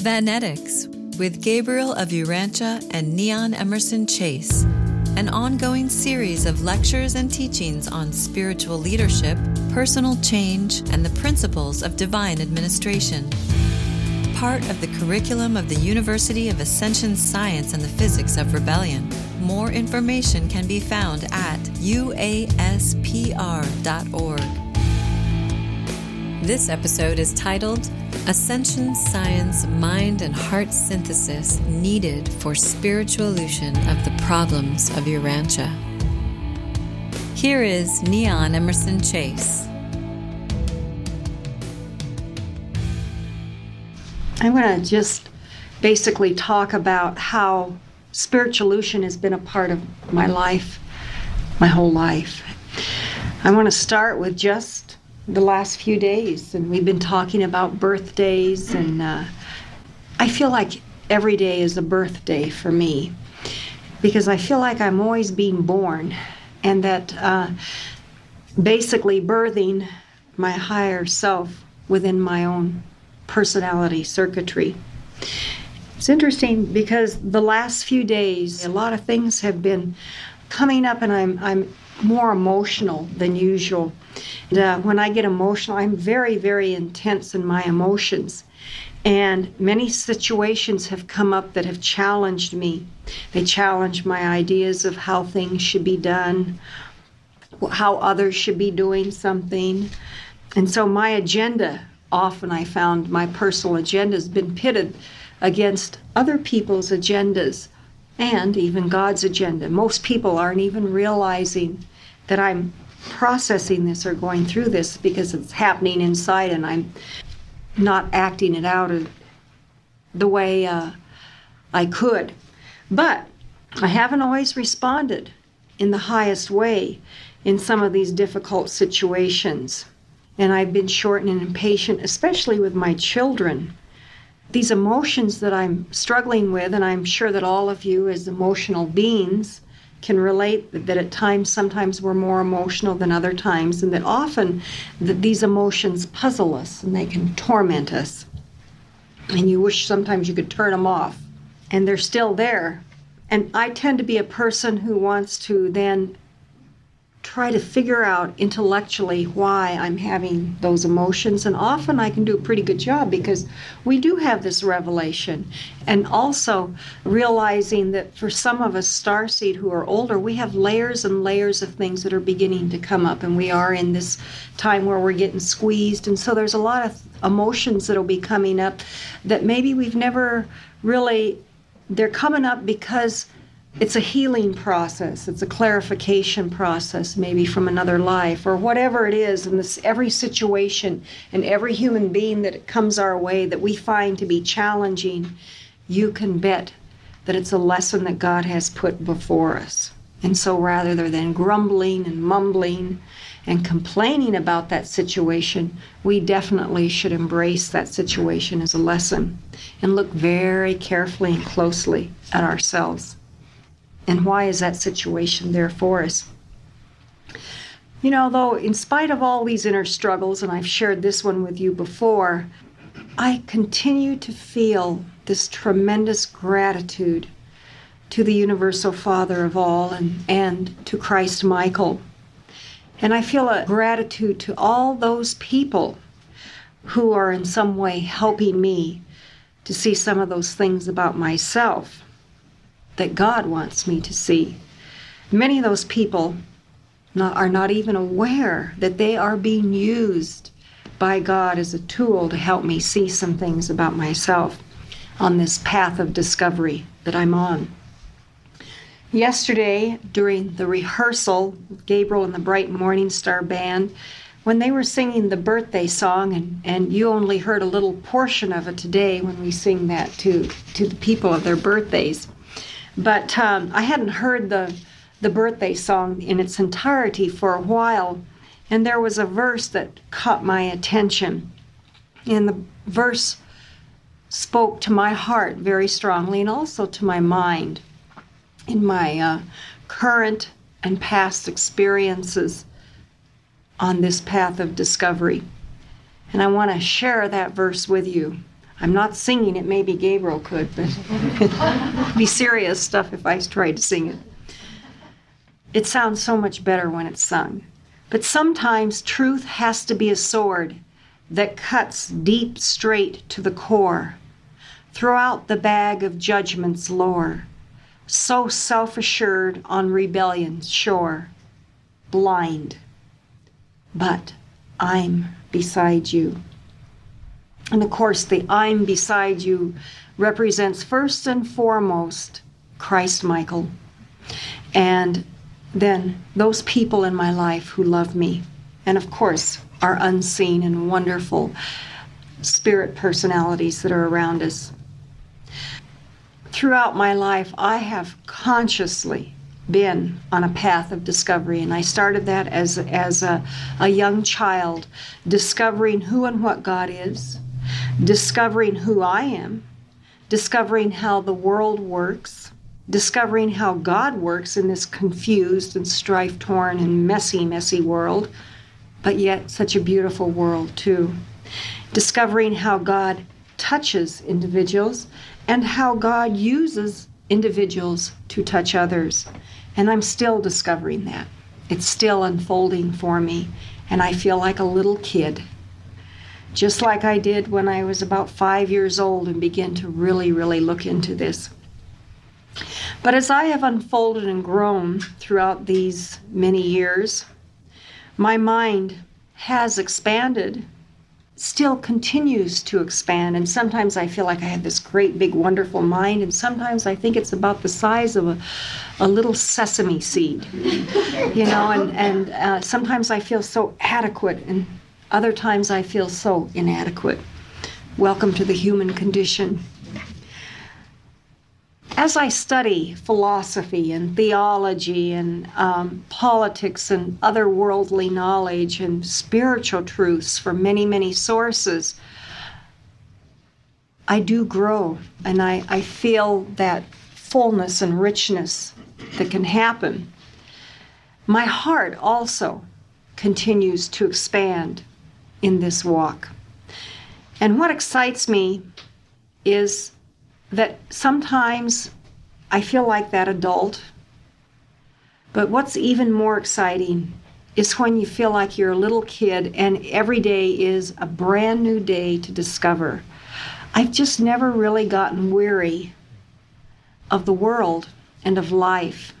Vanetics with Gabriel of Urantia and Niánn Emerson Chase, an ongoing series of lectures and teachings on spiritual leadership, personal change, and the principles of divine administration. Part of the curriculum of the University of Ascension Science and the Physics of Rebellion. More information can be found at uaspr.org. This episode is titled Ascension Science Mind and Heart Synthesis Needed for Spiritualution of the Problems of Urantia. Here is Niánn Emerson Chase. I'm going to just basically talk about how spiritualution has been a part of my life, my whole life. I want to start with just the last few days, and we've been talking about birthdays, and uh, I feel like every day is a birthday for me because I feel like I'm always being born, and that uh, basically birthing my higher self within my own personality circuitry. It's interesting because the last few days, a lot of things have been coming up, and I'm I'm more emotional than usual. And, uh, when I get emotional, I'm very, very intense in my emotions. And many situations have come up that have challenged me. They challenge my ideas of how things should be done, how others should be doing something. And so my agenda, often I found my personal agenda has been pitted against other people's agendas and even God's agenda. Most people aren't even realizing that I'm processing this or going through this because it's happening inside and I'm not acting it out the way uh, I could. But I haven't always responded in the highest way in some of these difficult situations. And I've been short and impatient, especially with my children. These emotions that I'm struggling with, and I'm sure that all of you, as emotional beings, can relate that at times sometimes we're more emotional than other times and that often that these emotions puzzle us and they can torment us. And you wish sometimes you could turn them off and they're still there. And i tend to be a person who wants to then try to figure out intellectually why I'm having those emotions. And often I can do a pretty good job because we do have this revelation. And also realizing that for some of us, starseed who are older, we have layers and layers of things that are beginning to come up. And we are in this time where we're getting squeezed. And so there's a lot of emotions that'll be coming up that maybe we've never really, they're coming up because it's a healing process it's a clarification process maybe from another life or whatever it is in this every situation and every human being that comes our way that we find to be challenging you can bet that it's a lesson that god has put before us and so rather than grumbling and mumbling and complaining about that situation, we definitely should embrace that situation as a lesson and look very carefully and closely at ourselves. And why is that situation there for us? You know, though, in spite of all these inner struggles, and I've shared this one with you before, I continue to feel this tremendous gratitude to the Universal Father of all and, and to Christ Michael. And I feel a gratitude to all those people who are in some way helping me to see some of those things about myself that God wants me to see. Many of those people not, are not even aware that they are being used by God as a tool to help me see some things about myself on this path of discovery that I'm on. Yesterday, during the rehearsal, Gabriel and the Bright Morning Star Band, when they were singing the birthday song, and, and you only heard a little portion of it today when we sing that to, to the people of their birthdays. But um, I hadn't heard the the birthday song in its entirety for a while, and there was a verse that caught my attention. And the verse spoke to my heart very strongly and also to my mind in my uh, current and past experiences on this path of discovery. And I want to share that verse with you. I'm not singing it, maybe Gabriel could, but it'd be serious stuff if I tried to sing it. It sounds so much better when it's sung. But sometimes truth has to be a sword that cuts deep straight to the core. Throw out the bag of judgment's lore, so self assured on rebellion's shore, blind. But I'm beside you. And of course, the I'm beside you represents first and foremost Christ Michael. And then those people in my life who love me. And of course, our unseen and wonderful spirit personalities that are around us. Throughout my life, I have consciously been on a path of discovery, and I started that as, as a, a young child, discovering who and what God is, discovering who I am, discovering how the world works, discovering how God works in this confused and strife torn and messy, messy world, but yet such a beautiful world, too. Discovering how God touches individuals and how God uses individuals to touch others. And I'm still discovering that. It's still unfolding for me, and I feel like a little kid just like I did when I was about five years old and began to really, really look into this. But as I have unfolded and grown throughout these many years, my mind has expanded, still continues to expand. And sometimes I feel like I have this great, big, wonderful mind, and sometimes I think it's about the size of a, a little sesame seed, you know, and, and uh, sometimes I feel so adequate and other times I feel so inadequate. Welcome to the human condition. As I study philosophy and theology and um, politics and other worldly knowledge and spiritual truths from many, many sources, I do grow and I, I feel that fullness and richness that can happen. My heart also continues to expand in this walk. And what excites me is that sometimes I feel like that adult. But what's even more exciting is when you feel like you're a little kid and every day is a brand new day to discover. I've just never really gotten weary of the world and of life.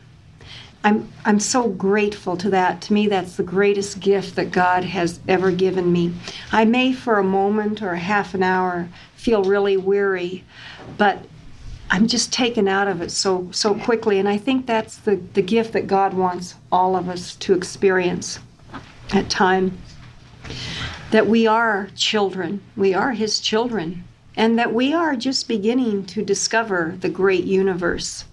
I'm I'm so grateful to that. To me, that's the greatest gift that God has ever given me. I may, for a moment or a half an hour, feel really weary, but I'm just taken out of it so so quickly. And I think that's the, the gift that God wants all of us to experience at time. That we are children, we are His children, and that we are just beginning to discover the great universe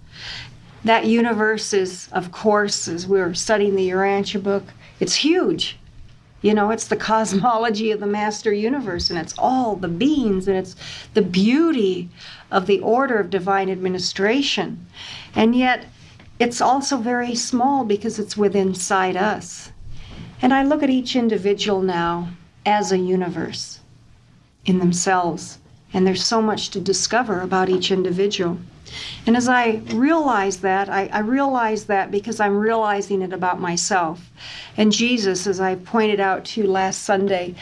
that universe is, of course, as we are studying the Urantia book, it's huge. You know, it's the cosmology of the master universe, and it's all the beings, and it's the beauty of the order of divine administration. And yet, it's also very small because it's within inside us. And I look at each individual now as a universe in themselves, and there's so much to discover about each individual. And as I realize that, I, I, realize that because I'm realizing it about myself. And Jesus, as I pointed out to you last Sunday,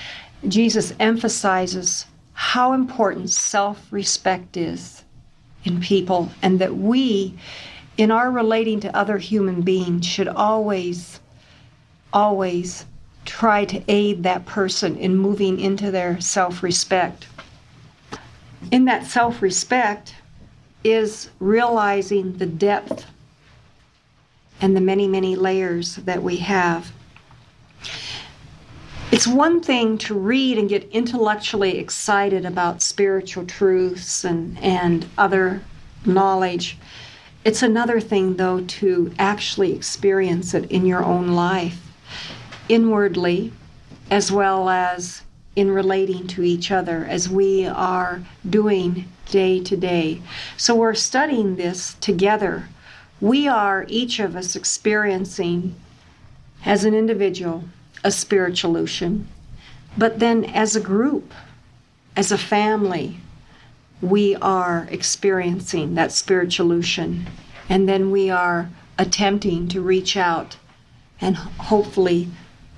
Jesus emphasizes how important self respect is in people, and that we, in our relating to other human beings, should always, always try to aid that person in moving into their self respect. In that self respect, is realizing the depth and the many, many layers that we have. It's one thing to read and get intellectually excited about spiritual truths and, and other knowledge. It's another thing, though, to actually experience it in your own life, inwardly, as well as in relating to each other, as we are doing day to day. So we're studying this together. We are, each of us, experiencing as an individual a spiritual solution, but then as a group, as a family, we are experiencing that spiritual spiritualution. And then we are attempting to reach out. And hopefully,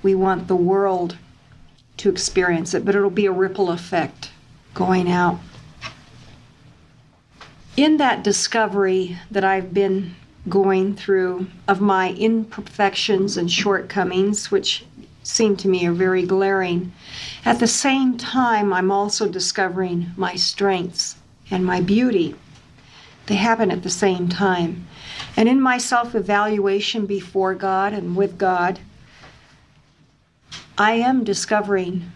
we want the world to experience it, but it'll be a ripple effect going out. In that discovery that I've been going through of my imperfections and shortcomings, which seem to me are very glaring. At the same time, I'm also discovering my strengths and my beauty. They happen at the same time. And in my self evaluation before God and with God, I am discovering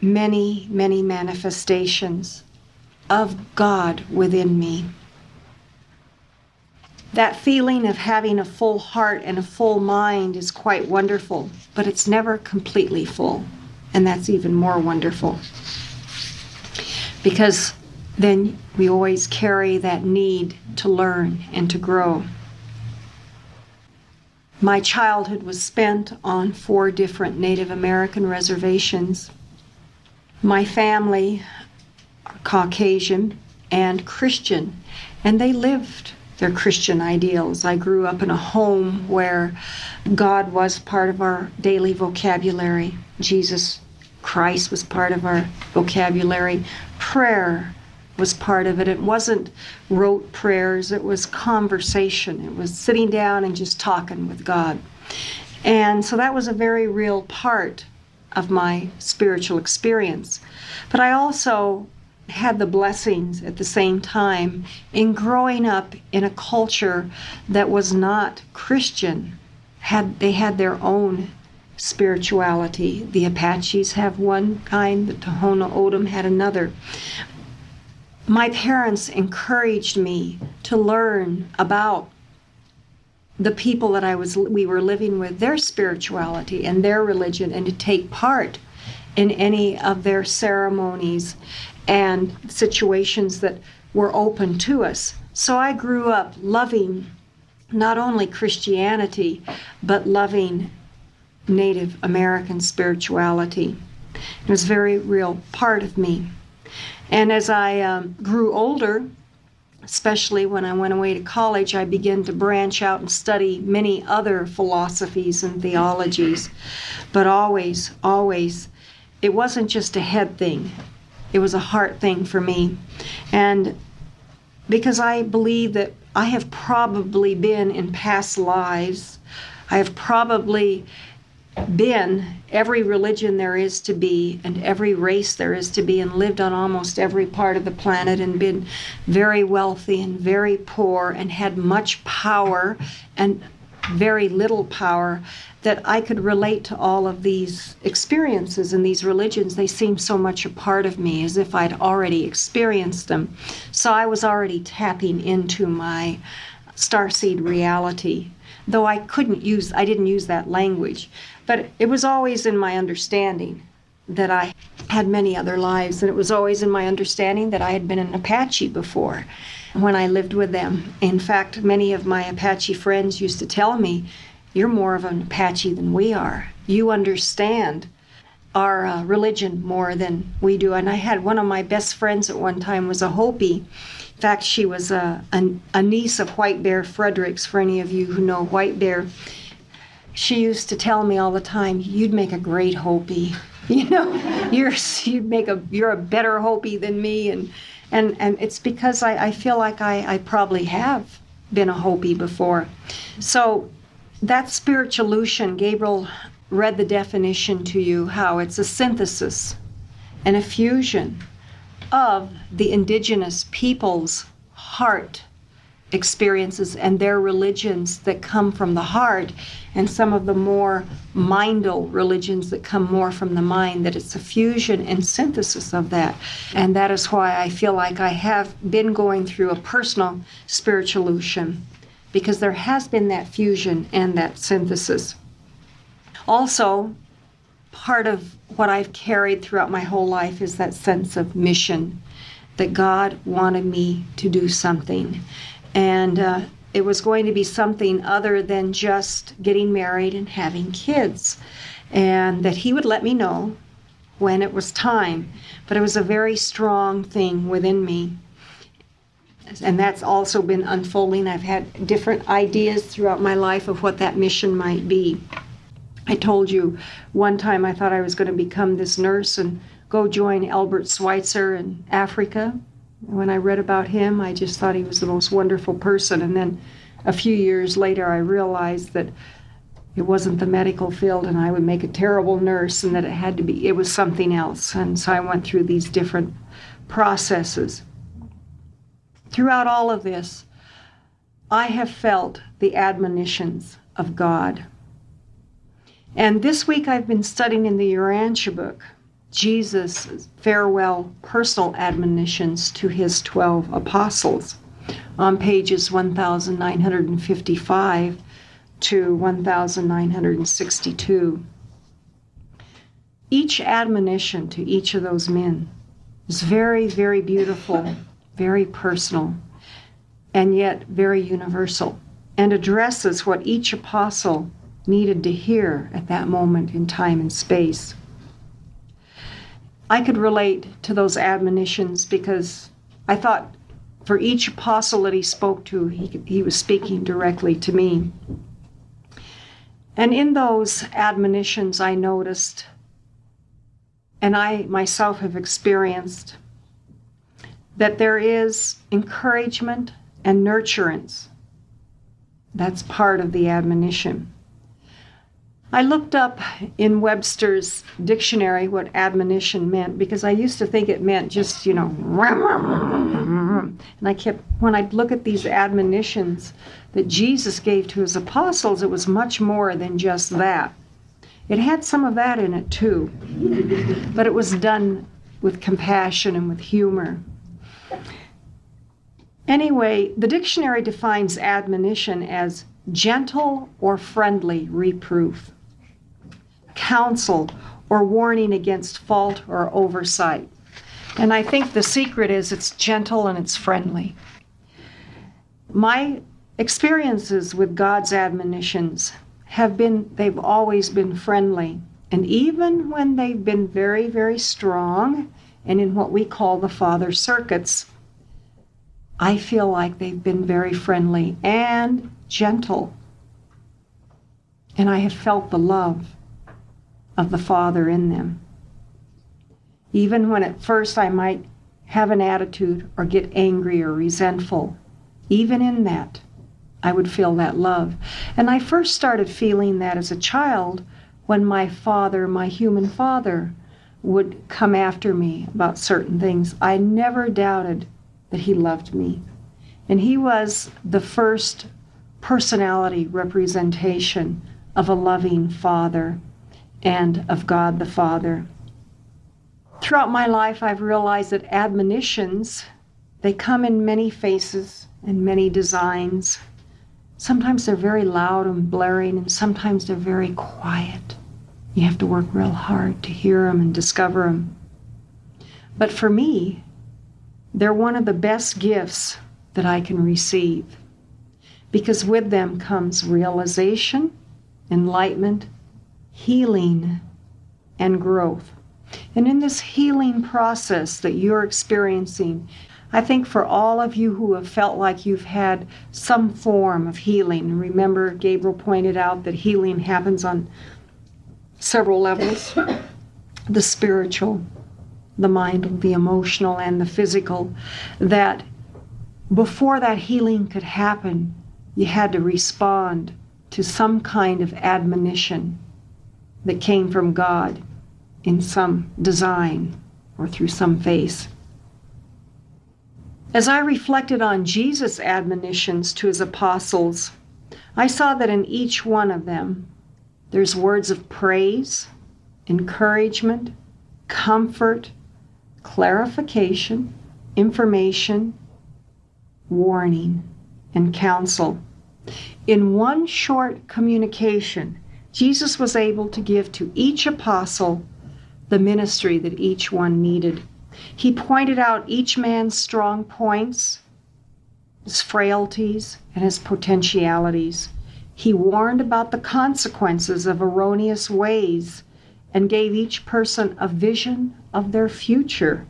many, many manifestations of God within me. That feeling of having a full heart and a full mind is quite wonderful, but it's never completely full. And that's even more wonderful. Because then we always carry that need to learn and to grow. My childhood was spent on four different Native American reservations. My family are Caucasian and Christian, and they lived their Christian ideals. I grew up in a home where God was part of our daily vocabulary. Jesus Christ was part of our vocabulary. Prayer was part of it. It wasn't rote prayers, it was conversation. It was sitting down and just talking with God. And so that was a very real part of my spiritual experience. But I also had the blessings at the same time in growing up in a culture that was not Christian. Had they had their own spirituality. The Apaches have one kind, the Tohono O'odham had another. My parents encouraged me to learn about the people that I was we were living with, their spirituality and their religion, and to take part in any of their ceremonies and situations that were open to us. So I grew up loving not only Christianity, but loving Native American spirituality. It was a very real part of me. And as I um, grew older, especially when I went away to college, I began to branch out and study many other philosophies and theologies. But always, always, it wasn't just a head thing, it was a heart thing for me. And because I believe that I have probably been in past lives, I have probably been every religion there is to be and every race there is to be and lived on almost every part of the planet and been very wealthy and very poor and had much power and very little power that I could relate to all of these experiences and these religions. They seemed so much a part of me as if I'd already experienced them. So I was already tapping into my starseed reality, though I couldn't use, I didn't use that language. But it was always in my understanding that I had many other lives, and it was always in my understanding that I had been an Apache before when I lived with them. In fact, many of my Apache friends used to tell me, You're more of an Apache than we are. You understand our uh, religion more than we do. And I had one of my best friends at one time was a Hopi. Fact, she was a, a, a niece of White Bear Fredericks, for any of you who know White Bear she used to tell me all the time, "You'd make a great Hopi." You know, you're you'd make a you're a better Hopi than me, and and and it's because I, I feel like I, I probably have been a Hopi before. So that spiritualution, Gabriel read the definition to you how it's a synthesis and a fusion of the indigenous people's heart experiences and their religions that come from the heart and some of the more mindal religions that come more from the mind that it's a fusion and synthesis of that. And that is why i feel like i have been going through a personal spiritualution because there has been that fusion and that synthesis. Also part of what i've carried throughout my whole life is that sense of mission that god wanted me to do something and uh, it was going to be something other than just getting married and having kids. And that he would let me know when it was time. But it was a very strong thing within me. and that's also been unfolding. I've had different ideas throughout my life of what that mission might be. I told you one time I thought I was going to become this nurse and go join Albert Schweitzer in Africa. When I read about him, I just thought he was the most wonderful person. And then a few years later, I realized that it wasn't the medical field and I would make a terrible nurse and that it had to be, it was something else. And so I went through these different processes. Throughout all of this, I have felt the admonitions of God. And this week I've been studying in the Urantia book Jesus' farewell personal admonitions to his 12 apostles on pages 1955 to 1962. Each admonition to each of those men is very, very beautiful very personal, and yet very universal, and addresses what each apostle needed to hear at that moment in time and space. I could relate to those admonitions because I thought for each apostle that he spoke to, he, he was speaking directly to me. And in those admonitions, I noticed, and I myself have experienced, that there is encouragement and nurturance. That's part of the admonition. I looked up in Webster's dictionary what admonition meant because I used to think it meant just, you know, and I kept, when I'd look at these admonitions that Jesus gave to his apostles, it was much more than just that. It had some of that in it too, but it was done with compassion and with humor. Anyway, the dictionary defines admonition as gentle or friendly reproof, counsel or warning against fault or oversight. And I think the secret is it's gentle and it's friendly. My experiences with God's admonitions have been, they've always been friendly. And even when they've been very, very strong and in what we call the father circuits, I feel like they've been very friendly and gentle. And I have felt the love of the Father in them. Even when at first I might have an attitude or get angry or resentful, even in that, I would feel that love. And I first started feeling that as a child when my father, my human father, would come after me about certain things. I never doubted that he loved me. And he was the first personality representation of a loving father and of God the Father. Throughout my life, I've realized that admonitions, they come in many faces and many designs. Sometimes they're very loud and blaring, and sometimes they're very quiet. You have to work real hard to hear them and discover them. But for me, they're one of the best gifts that I can receive because with them comes realization, enlightenment, healing, and growth. And in this healing process that you're experiencing, I think for all of you who have felt like you've had some form of healing, remember Gabriel pointed out that healing happens on several levels the spiritual, the mind, the emotional, and the physical, that before that healing could happen, you had to respond to some kind of admonition that came from God in some design or through some face. As I reflected on Jesus' admonitions to his apostles, I saw that in each one of them there's words of praise, encouragement, comfort, clarification, information, warning, and counsel. In one short communication, Jesus was able to give to each apostle the ministry that each one needed. He pointed out each man's strong points, his frailties, and his potentialities. He warned about the consequences of erroneous ways and gave each person a vision of their future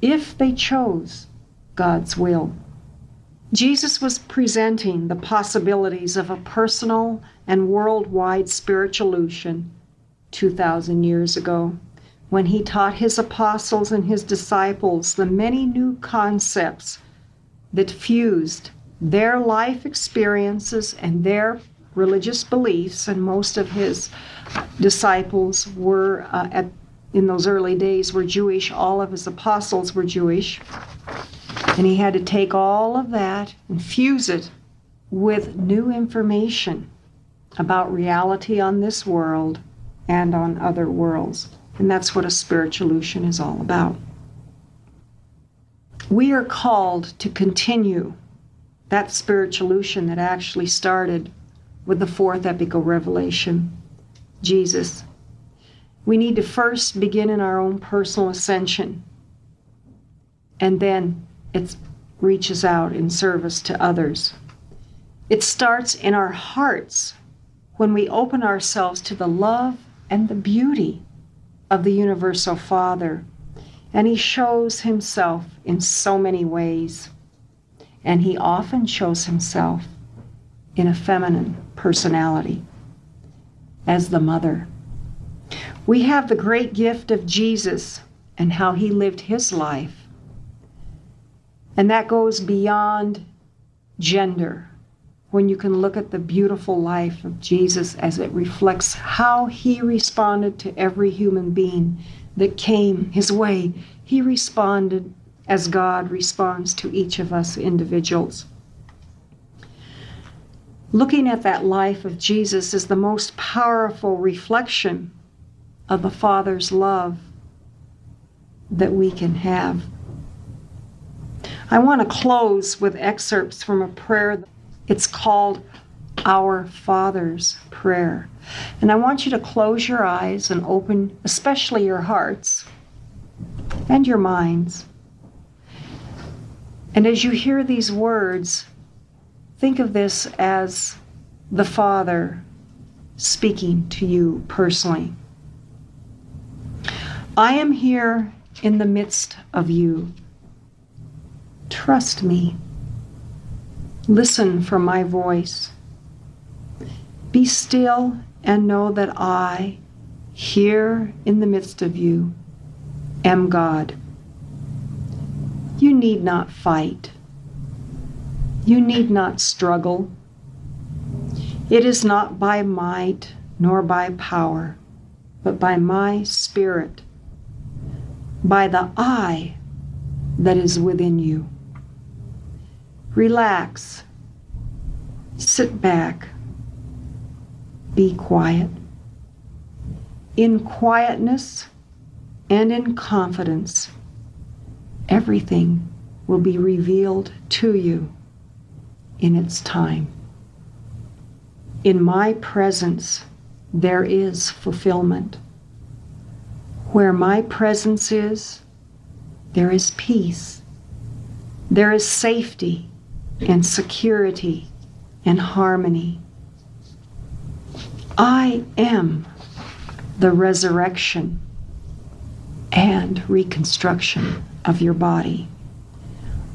if they chose God's will. Jesus was presenting the possibilities of a personal and worldwide spiritualution 2,000 years ago when he taught his apostles and his disciples the many new concepts that fused their life experiences and their religious beliefs, and most of his disciples were uh, at in those early days were Jewish. All of his apostles were Jewish. And he had to take all of that and fuse it with new information about reality on this world and on other worlds. And that's what a spiritualution is all about. We are called to continue that spiritualution that actually started with the fourth epochal revelation, Jesus. We need to first begin in our own personal ascension, and then it reaches out in service to others. It starts in our hearts when we open ourselves to the love and the beauty of the Universal Father. And He shows Himself in so many ways. And He often shows Himself in a feminine personality as the mother. We have the great gift of Jesus and how He lived His life. And that goes beyond gender when you can look at the beautiful life of Jesus as it reflects how he responded to every human being that came his way. He responded as God responds to each of us individuals. Looking at that life of Jesus is the most powerful reflection of the Father's love that we can have. I want to close with excerpts from a prayer it's called Our Father's Prayer. And I want you to close your eyes and open, especially your hearts and your minds. And as you hear these words, think of this as the Father speaking to you personally. I am here in the midst of you. Trust me. Listen for my voice. Be still and know that I, here in the midst of you, am God. You need not fight. You need not struggle. It is not by might nor by power, but by my Spirit, by the I that is within you. Relax. Sit back. Be quiet. In quietness and in confidence, everything will be revealed to you in its time. In my presence, there is fulfillment. Where my presence is, there is peace, there is safety and security and harmony. I am the resurrection and reconstruction of your body.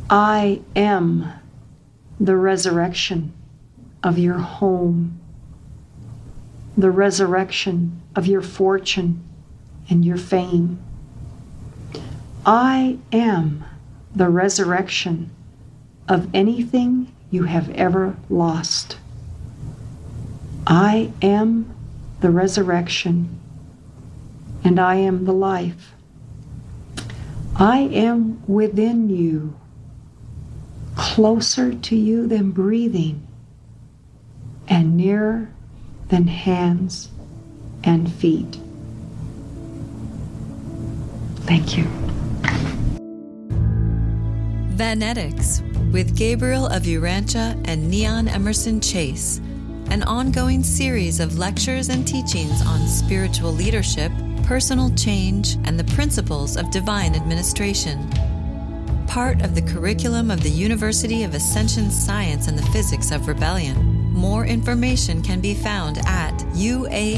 I am the resurrection of your home, the resurrection of your fortune and your fame. I am the resurrection of anything you have ever lost. I am the resurrection, and I am the life. I am within you, closer to you than breathing, and nearer than hands and feet. Thank you. Vanetics with Gabriel of Urantia and Niánn Emerson Chase, an ongoing series of lectures and teachings on spiritual leadership, personal change, and the principles of divine administration. Part of the curriculum of the University of Ascension Science and the Physics of Rebellion. More information can be found at uaspr.org.